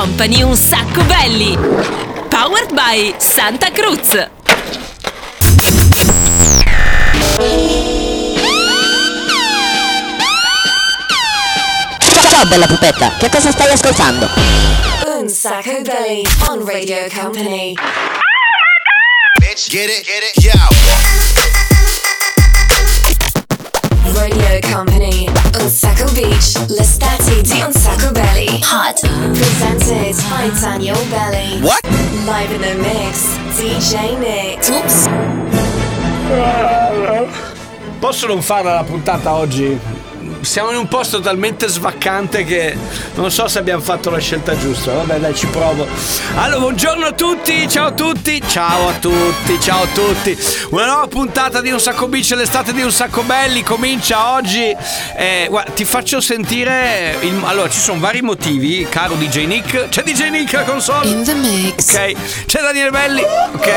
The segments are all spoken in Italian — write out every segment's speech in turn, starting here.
Company un sacco belli. Powered by Santa Cruz. Ciao bella pupetta, che cosa stai ascoltando? Un sacco belly on Radio Company. Bitch, get it, get it, yo. Radio Company. Un sacco beach. L'estati di Un sacco belly. Hot. Presented by Daniel Belly. What? Live in the mix. DJ Nick. Oops. Posso non farla la puntata oggi? Siamo in un posto talmente svaccante che non so se abbiamo fatto la scelta giusta. Vabbè, dai, ci provo. Allora, buongiorno a tutti, ciao a tutti, ciao a tutti, ciao a tutti. Una nuova puntata di Un Sacco Beach, l'estate di Un Sacco Belli comincia oggi. Eh, guarda, ti faccio sentire. il- allora, ci sono vari motivi, caro DJ Nick. C'è DJ Nick la console? In the mix. Ok, c'è Daniele Belli. Ok,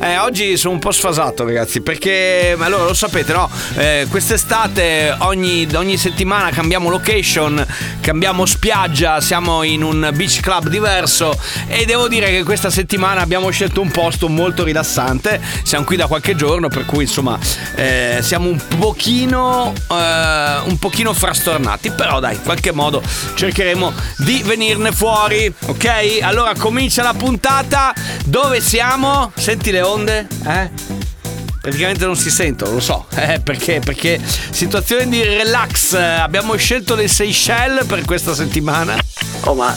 Eh, oggi sono un po' sfasato, ragazzi. Perché allora lo sapete, no? Eh, quest'estate ogni, ogni settimana cambiamo location, cambiamo spiaggia, siamo in un beach club diverso. E devo dire che questa settimana abbiamo scelto un posto molto rilassante. Siamo qui da qualche giorno, per cui insomma eh, siamo un pochino, eh, un pochino frastornati. Però dai, in qualche modo cercheremo di venirne fuori. Ok? Allora comincia la puntata. Dove siamo? Senti le onde? Eh? Praticamente non si sentono, lo so. Eh, perché? Perché situazione di relax. Abbiamo scelto le Seychelles per questa settimana. Oh, ma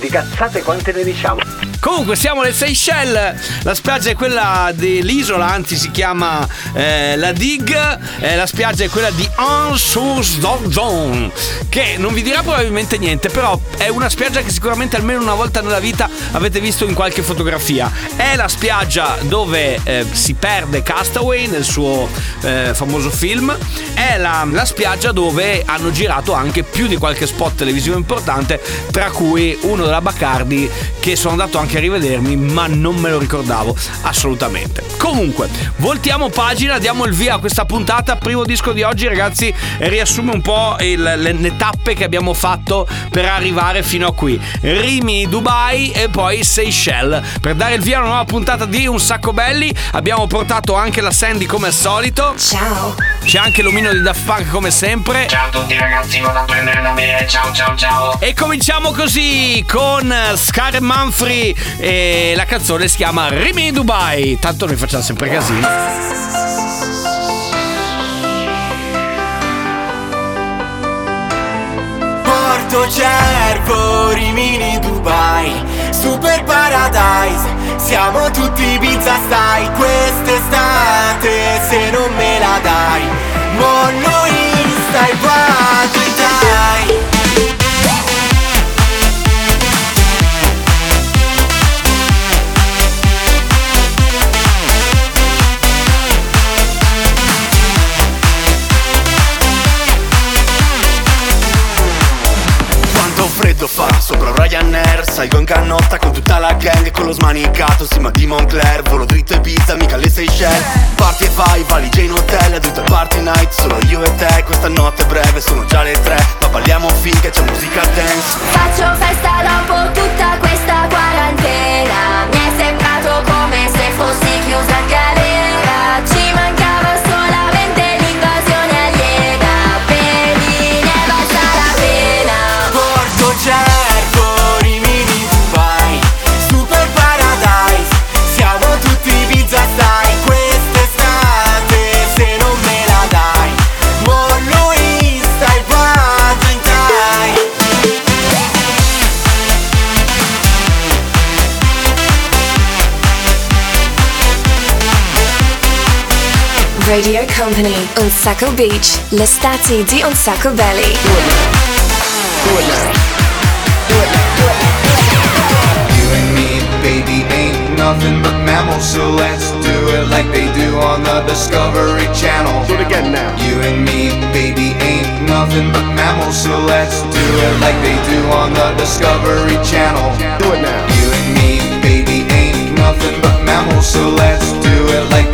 di cazzate quante ne diciamo? Comunque siamo alle Seychelles, la spiaggia è quella dell'isola, anzi si chiama eh, la Dig, eh, la spiaggia è quella di Anse-sur-Zon, che non vi dirà probabilmente niente, però è una spiaggia che sicuramente almeno una volta nella vita avete visto in qualche fotografia. È la spiaggia dove eh, si perde Castaway nel suo eh, famoso film, è la, la spiaggia dove hanno girato anche più di qualche spot televisivo importante, tra cui uno della Bacardi che sono andato anche a rivedermi, ma non me lo ricordavo assolutamente. Comunque, voltiamo pagina, diamo il via a questa puntata. Primo disco di oggi, ragazzi, riassume un po' il- le, le tappe che abbiamo fatto per arrivare fino a qui. Rimi, Dubai e poi Seychelles. Per dare il via a una nuova puntata di Un Sacco Belli, abbiamo portato anche la Sandy come al solito. Ciao. C'è anche l'omino di Daft Punk come sempre. Ciao a tutti ragazzi, vado a prendere da bere, ciao ciao ciao. E cominciamo così con Scar Manfrey e la canzone si chiama Rimi Dubai. Tanto noi facciamo sempre casino. Porto Cervo, Rimini, Dubai Super Paradise Siamo tutti pizza stai Quest'estate se non me la dai Mollo Insta e vado dai sopra Ryanair Salgo in canotta con tutta la gang Con lo smanicato, sì ma di Moncler Volo dritto e pizza, mica le Seychelles Parti e vai, valigia in hotel Ad il party night, solo io e te Questa notte è breve, sono già le tre Ma balliamo finché c'è musica dance. Faccio festa dopo tutta questa quarantena Mi è sembrato come se fossi chiusa in galera Radio Company. Un sacco beach. L'estati di Un sacco belly. You and me, baby, ain't nothing but mammals, so let's do it like they do on the Discovery Channel. Do it again now. You and me, baby, ain't nothing but mammals, so let's do it like they do on the Discovery Channel. Do it now. You and me, baby, ain't nothing but mammals, so let's do it like they do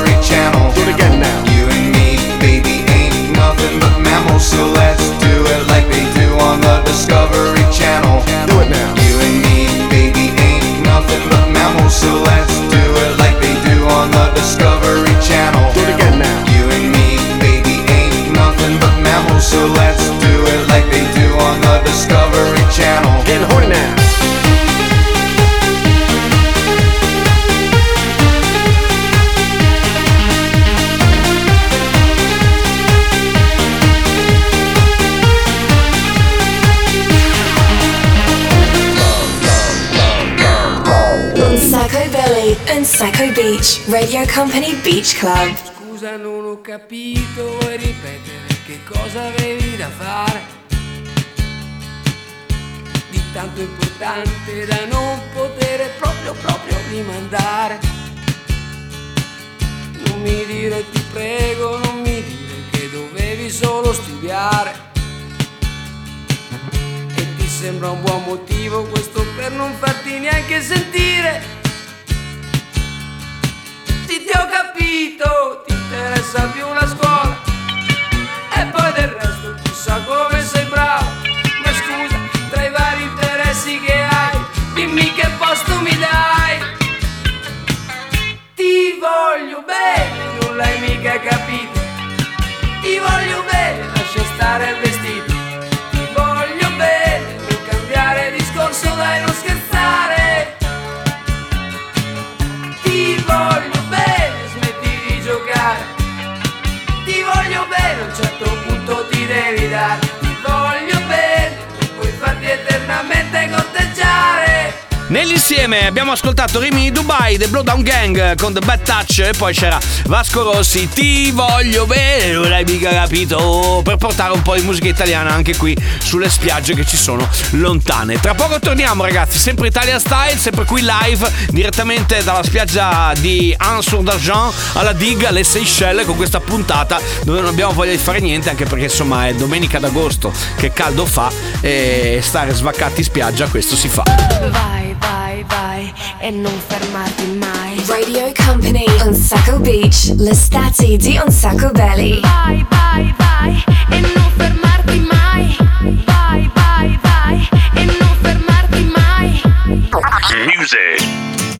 Beach, Radio Company Beach Club. Scusa, non ho capito, vuoi ripetere che cosa avevi da fare? Di tanto importante da non poter proprio, proprio rimandare. Non mi dire, ti prego, non mi dire che dovevi solo studiare. Sembra un buon motivo questo per non farti neanche sentire? Lascia stare Nell'insieme abbiamo ascoltato Rimi Dubai, The Blowdown Gang con The Bad Touch e poi c'era Vasco Rossi, Ti voglio bene, non l'hai mica capito, per portare un po' di musica italiana anche qui sulle spiagge che ci sono lontane. Tra poco torniamo ragazzi, sempre Italia Style, sempre qui live, direttamente dalla spiaggia di Ansur d'Argent alla diga alle Seychelles con questa puntata dove non abbiamo voglia di fare niente anche perché insomma è domenica d'agosto che caldo fa e stare svaccati in spiaggia questo si fa. Vai, vai, vai e non fermarti mai. Radio Company, Un Sacco Beach, l'estate di Un Sacco Belly. Vai, vai, vai e non fermarti mai. Vai, vai, vai e non fermarti mai. Music.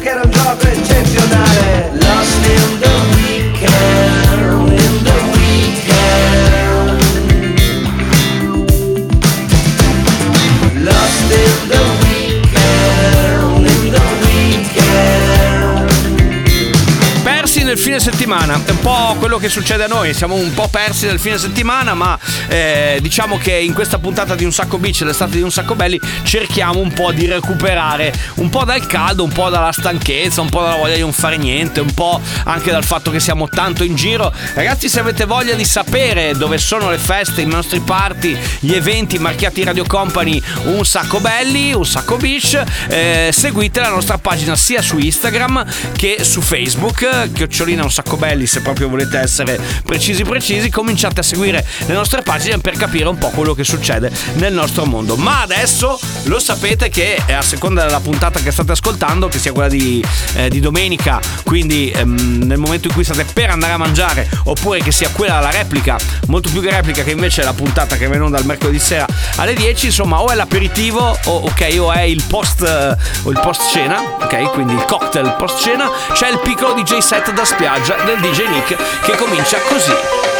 Che era un gioco eccezionale. Lost in the weekend In the weekend. Lost in the weekend In the weekend. Persi nel fine settimana, è un po' quello che succede a noi, siamo un po' persi nel fine settimana, ma eh, diciamo che in questa puntata di Un Sacco Beach, l'estate di Un Sacco Belli, cerchiamo un po' di recuperare un po' dal caldo, un po' dalla stanchezza, un po' dalla voglia di non fare niente, un po' anche dal fatto che siamo tanto in giro. Ragazzi, se avete voglia di sapere dove sono le feste, i nostri party, gli eventi marchiati Radio Company Un Sacco Belli, Un Sacco Beach, eh, seguite la nostra pagina sia su Instagram che su Facebook, chiocciolina Un Sacco Belli, se proprio volete essere precisi precisi, cominciate a seguire le nostre pagine per capire un po' quello che succede nel nostro mondo. Ma adesso lo sapete che eh, a seconda della puntata che state ascoltando, che sia quella di, eh, di domenica, quindi ehm, nel momento in cui state per andare a mangiare, oppure che sia quella la replica, molto più che replica che invece è la puntata che viene onda il mercoledì sera alle 10, insomma, o è l'aperitivo o, ok, o è il post eh, o il post cena, ok? Quindi il cocktail post cena, c'è il piccolo DJ set da spiaggia del DJ Nick che comincia così.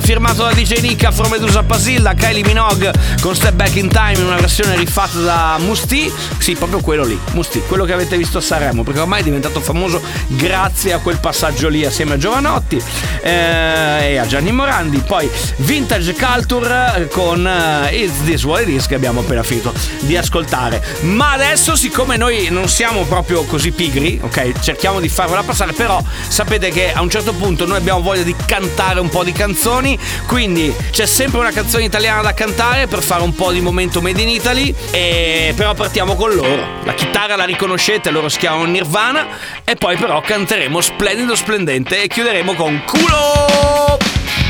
Firmato da DJ Nick Afro Medusa Pasilla, Kylie Minogue con Step Back in Time in una versione rifatta da Musti. Sì, proprio quello lì, Musti, quello che avete visto a Sanremo, perché ormai è diventato famoso grazie a quel passaggio lì assieme a Giovanotti eh, e a Gianni Morandi. Poi Vintage Culture con eh, Is This What It Is che abbiamo appena finito di ascoltare. Ma adesso, siccome noi non siamo proprio così pigri, ok, cerchiamo di farvela passare, però sapete che a un certo punto noi abbiamo voglia di cantare un po' di canzoni, quindi c'è sempre una canzone italiana da cantare per fare un po' di momento made in Italy, e però partiamo con loro. La chitarra la riconoscete, loro si chiamano Nirvana, e poi però canteremo Splendido Splendente e chiuderemo con Culo!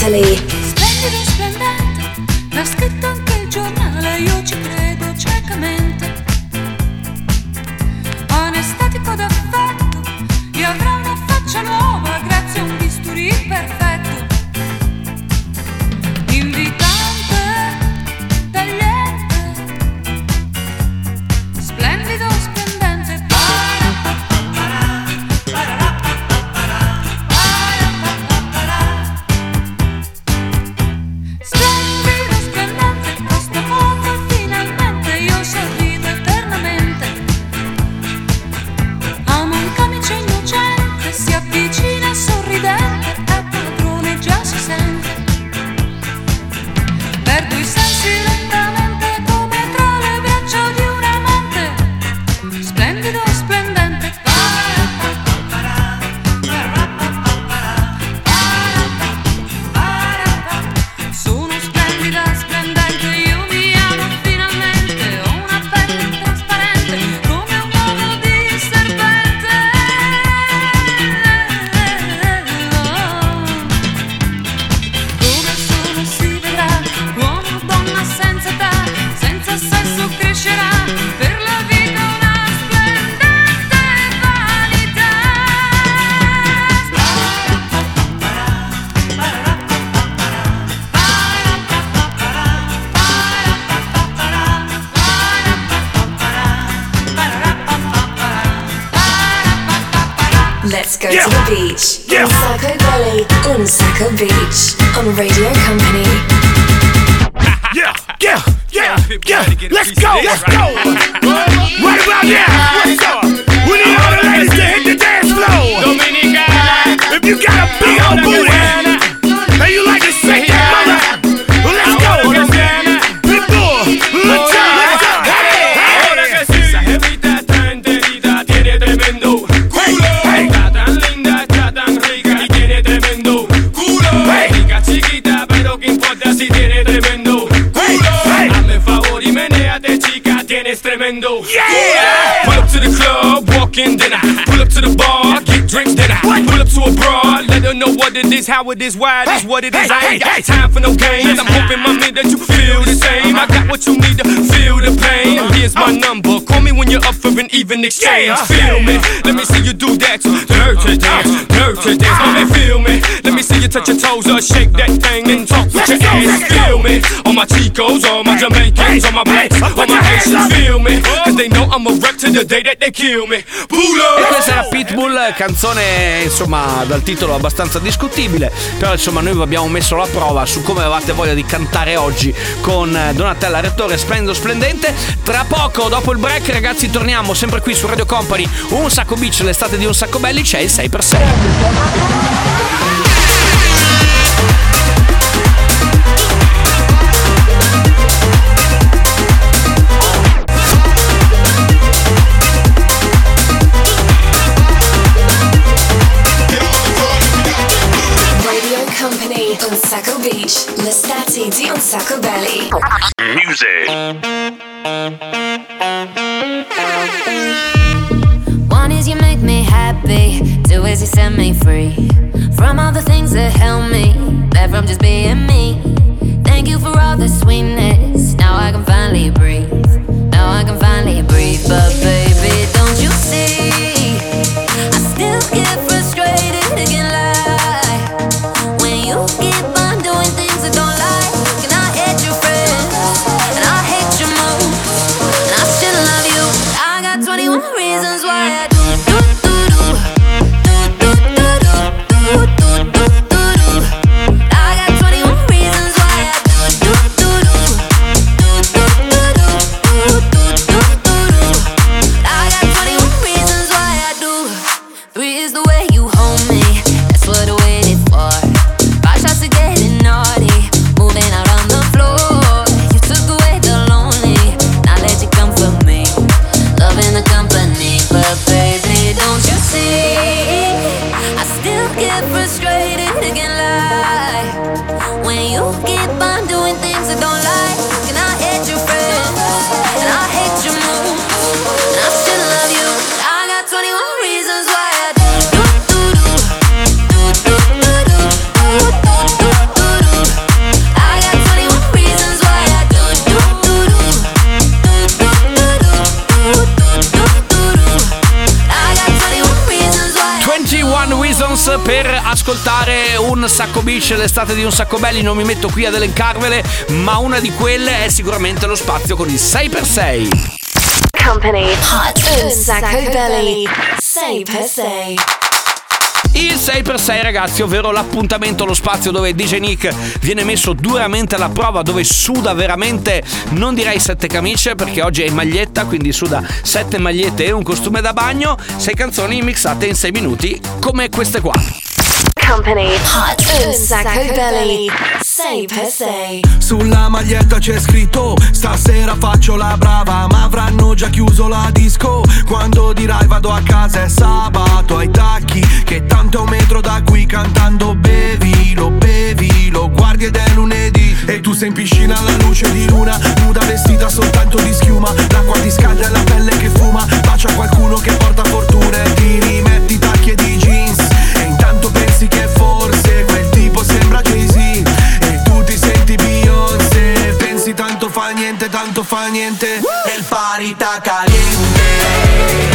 Italy. What it is, how it is, why it is, what it is. I ain't got time for no games. I'm hoping, my mommy, that you feel the same. I got what you need to feel the pain. Here's my number. Call me when you're up for an even exchange. Feel me. Let me see you do that. Dirty dance, dirty dance. Mommy, feel me. Let me see you touch your toes or shake that thing and talk with your ass. Feel me. All my Chicos, all my Jamaicans, all my blacks, all my Haitians. Feel me. Cause they know I'm a wreck to the day that they kill me. Pull E questa era Pitbull, canzone insomma dal titolo abbastanza discutibile, però insomma noi vi abbiamo messo la prova su come avevate voglia di cantare oggi con eh, Donatella Rettore Splendido Splendente. Tra poco, dopo il break ragazzi, torniamo sempre qui su Radio Company, un sacco beach, l'estate di un sacco belli, c'è il 6x6. Sacco Beach. L'estate di Un Sacco Belly. Music. One is you make me happy, two is you set me free from all the things that held me back from just being me. Thank you for all the sweetness. Now I can finally breathe. Now I can finally breathe. But baby, don't you see? I still get 21 Reasons per ascoltare un sacco beach, l'estate di un sacco belli, non mi metto qui ad elencarvele, ma una di quelle è sicuramente lo spazio con il 6x6. Company. Hot. Un Sacco Belly. 6 per 6. Il 6x6 ragazzi, ovvero l'appuntamento, lo spazio dove DJ Nick viene messo duramente alla prova, dove suda veramente, non direi sette camicie perché oggi è in maglietta, quindi suda sette magliette e un costume da bagno, sei canzoni mixate in 6 minuti come queste qua. Company, Hot un sacco belli, sei per sei. Sulla maglietta c'è scritto, stasera faccio la brava, ma avranno già chiuso la disco. Quando dirai vado a casa è sabato ai tacchi, che tanto è un metro da qui cantando bevi, lo bevi, lo guardi ed è lunedì. E tu sei in piscina alla luce di luna, nuda vestita soltanto di schiuma, l'acqua ti scalda e la pelle che fuma, bacia qualcuno che porta fortuna e ti rimetti pensi che forse quel tipo sembra Casey E tu ti senti Beyoncé? Pensi tanto fa niente, tanto fa niente? E il parita caliente.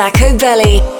Sacco Belly.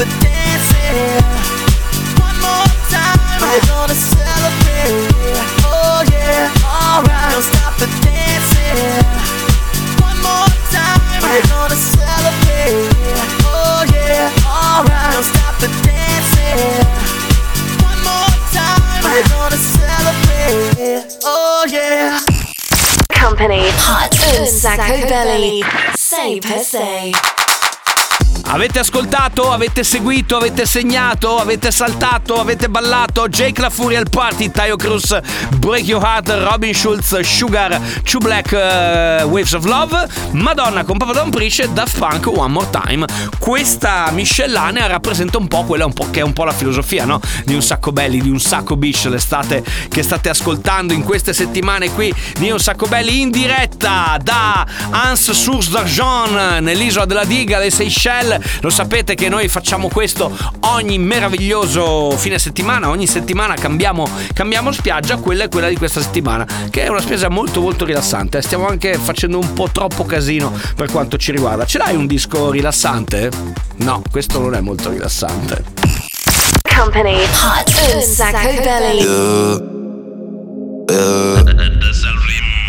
The. One more time, we're gonna celebrate. Oh yeah, alright. Don't stop the. One more time, we're gonna celebrate. Oh yeah, alright. Don't stop the. One more time, we're gonna celebrate. Oh yeah. Company, hot on Sacco Belly. Say per se. Avete ascoltato, avete seguito, avete segnato, avete saltato, avete ballato Jake La Furia al Party, Tayo Cruz, Break Your Heart, Robin Schulz, Sugar, True Black, eh, Waves of Love, Madonna con Papa Don Prisce, Daft Punk, One More Time. Questa miscellanea rappresenta un po' quella un po' che è un po' la filosofia, no? Di un sacco belli, di un sacco bish, l'estate che state ascoltando in queste settimane qui di un sacco belli in diretta da Ans Source d'Argent nell'isola della Diga, le Seychelles. Lo sapete che noi facciamo questo ogni meraviglioso fine settimana, ogni settimana cambiamo, cambiamo spiaggia, quella è quella di questa settimana, che è una spesa molto molto rilassante. Stiamo anche facendo un po' troppo casino per quanto ci riguarda. Ce l'hai un disco rilassante? No, questo non è molto rilassante. Company, hot on Sacco Belly.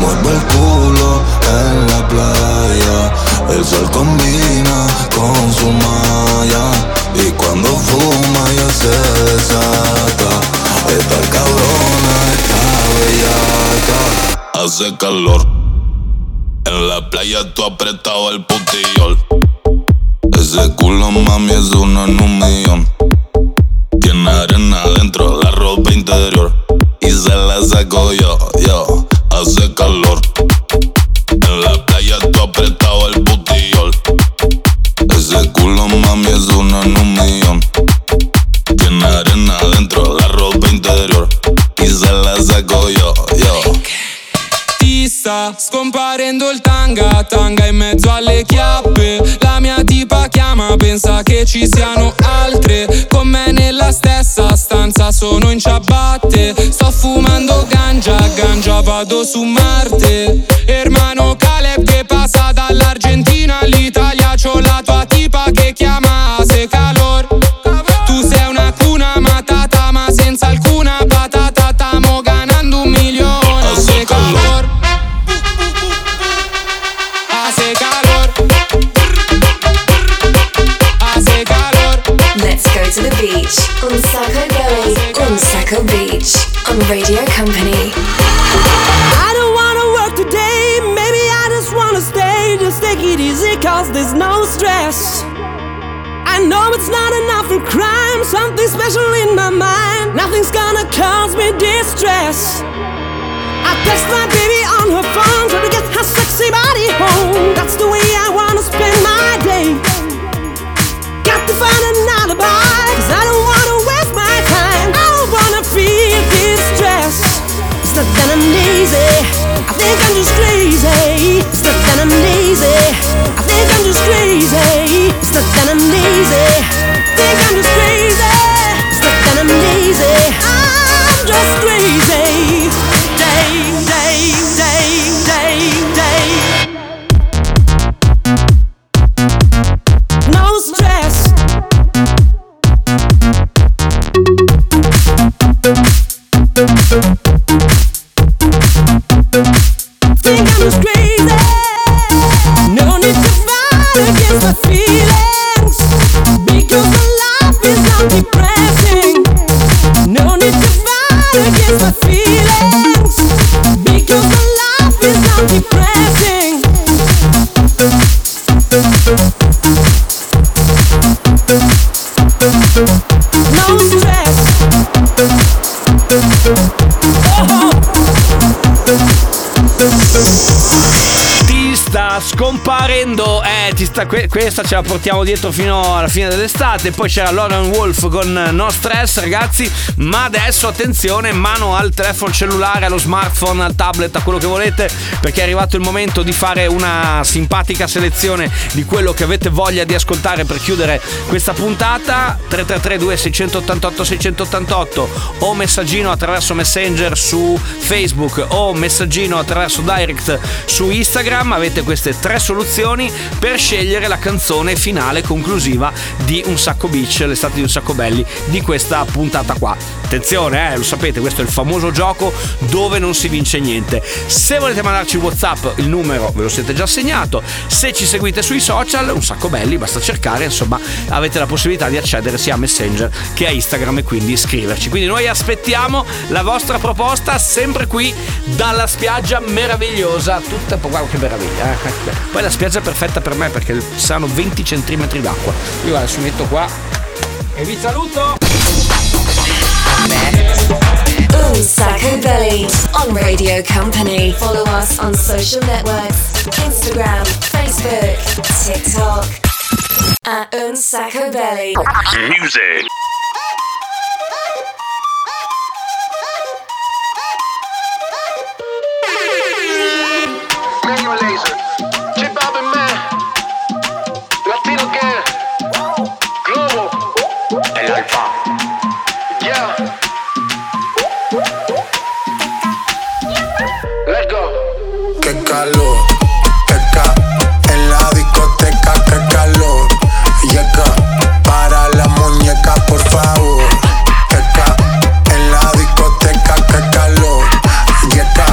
Mueve el culo en la playa. El sol combina con su malla. Y cuando fuma ya se desata. Esta cabrona está bellaca. Hace calor. En la playa tú apretado el putillol. Ese culo mami es uno en un millón. Tiene arena dentro la ropa interior. Y se la saco yo, yo. Hace calor. En la playa tú apretado el botillol. Ese culo mami es uno en un millón. Tiene arena dentro la ropa interior. Y se la saco yo. Sta scomparendo il tanga, tanga in mezzo alle chiappe. La mia tipa chiama, pensa che ci siano altre. Con me nella stessa stanza sono in ciabatte. Sto fumando ganja, ganja vado su Marte. Hermano Think I'm just crazy. No need to fight against my feelings. Sta, que- questa ce la portiamo dietro fino alla fine dell'estate. Poi c'era Lauren Wolf con No Stress, ragazzi. Ma adesso attenzione, mano al telefono cellulare, allo smartphone, al tablet, a quello che volete, perché è arrivato il momento di fare una simpatica selezione di quello che avete voglia di ascoltare per chiudere questa puntata. 3332 688 688 o messaggino attraverso Messenger su Facebook o messaggino attraverso Direct su Instagram. Avete queste tre soluzioni per scegliere la canzone finale conclusiva di Un Sacco Beach, l'estate di Un Sacco Belli di questa puntata qua. Attenzione, eh, lo sapete, questo è il famoso gioco dove non si vince niente. Se volete mandarci WhatsApp, il numero ve lo siete già segnato. Se ci seguite sui social, Un Sacco Belli, basta cercare, insomma, avete la possibilità di accedere sia a Messenger che a Instagram e quindi iscriverci. Quindi noi aspettiamo la vostra proposta sempre qui dalla spiaggia meravigliosa. Tutta, guarda che meraviglia. eh. Poi la spiaggia è perfetta per me perché ci saranno 20 centimetri d'acqua. Io guarda, ci metto qua e vi saluto. Un Sacco Belly on Radio Company. Follow us on social networks Instagram, Facebook, TikTok. At Un Sacco Belly. Music. Meglio laser. Calor, qué ca en la discoteca, qué calor. Llega para la muñeca, por favor. Qué ca en la discoteca, qué calor. Llega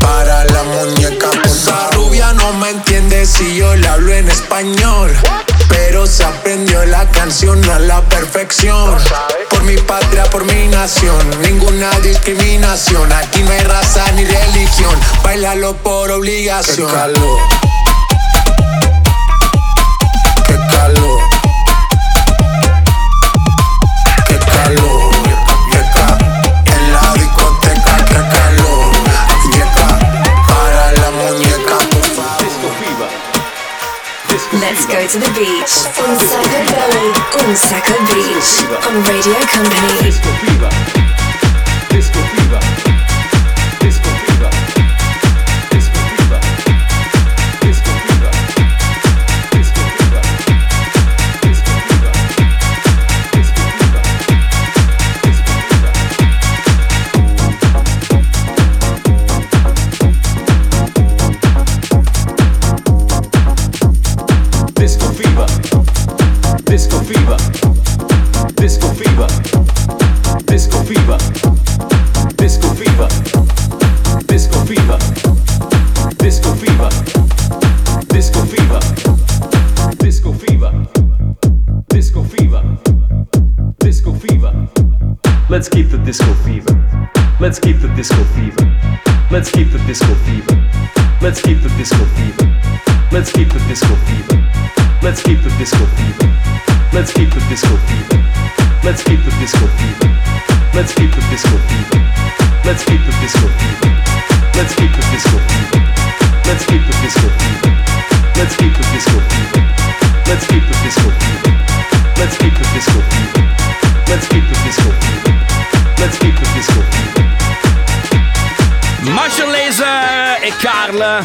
para la muñeca, por rubia no me entiende si yo le hablo en español. Pero se aprendió la canción a la perfección. Por mi patria, por mi nación, ninguna discriminación por obligación. Qué calor. Calor. Calor. Let's go to the beach on Saka Valley, on Saka Beach on Radio Company. Disco Marshall Laser e Carl,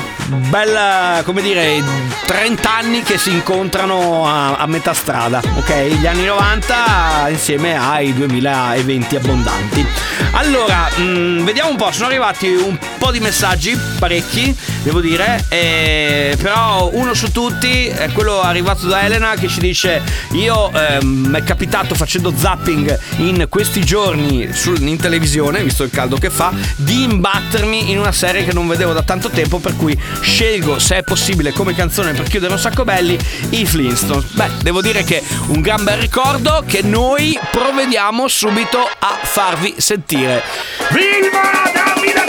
bella, come dire, 30 anni che si incontrano a, a metà strada, ok? Gli anni 90 insieme ai 2020 abbondanti. Allora, mh, vediamo un po', sono arrivati un po' di messaggi, parecchi. Devo dire. E, però uno su tutti è quello arrivato da Elena che ci dice: Io ehm, mi è capitato facendo zapping in questi giorni su- in televisione, visto il caldo che fa, di imbattermi in una serie che non vedevo da tanto tempo. Per cui scelgo, se è possibile, come canzone per chiudere un sacco belli, i Flintstones. Beh, devo dire che un gran bel ricordo che noi provvediamo subito a farvi sentire. Viva dammi la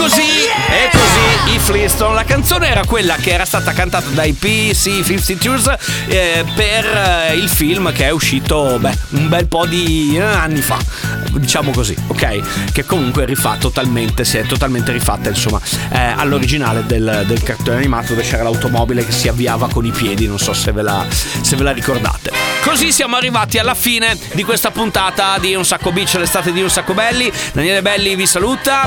così, e così i Flintstone. La canzone era quella che era stata cantata dai PC 52s eh, per eh, il film che è uscito beh, un bel po' di eh, anni fa. Diciamo così, ok? Che comunque è totalmente, si è totalmente rifatta, insomma, eh, all'originale del, del cartone animato dove c'era l'automobile che si avviava con i piedi, non so se ve la, se ve la ricordate. Così siamo arrivati alla fine di questa puntata di Un Sacco Beach, l'estate di Un Sacco Belli. Daniele Belli vi saluta.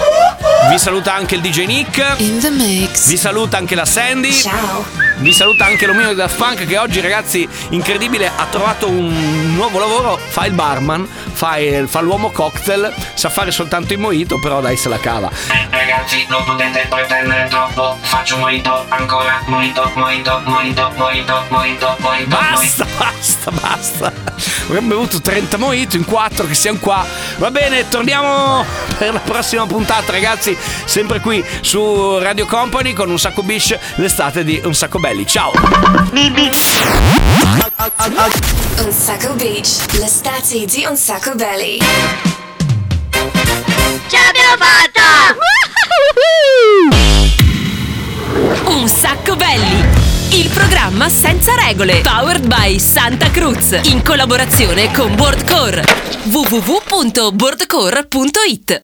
Vi saluta anche il DJ Nick. In the mix. Vi saluta anche la Sandy. Ciao. Vi saluta anche l'omino di Daft Punk che oggi ragazzi incredibile ha trovato un nuovo lavoro, fa il barman, fa, il- fa l'uomo cocktail, sa fare soltanto il mojito però dai se la cava. Ragazzi, non potete pretendere troppo. Faccio mojito, ancora mojito, mojito, mojito, mojito, mojito, mojito. Basta, basta, basta. Abbiamo bevuto 30 mojito in 4 che siamo qua. Va bene, torniamo per la prossima puntata, ragazzi. Sempre qui su Radio Company con un sacco bish l'estate di Un Sacco Belli. Ciao! Un sacco beach, l'estate di Un sacco belly. Ce l'abbiamo fatta! Un sacco belli! Il programma senza regole. Powered by Santa Cruz. In collaborazione con Boardcore. www.boardcore.it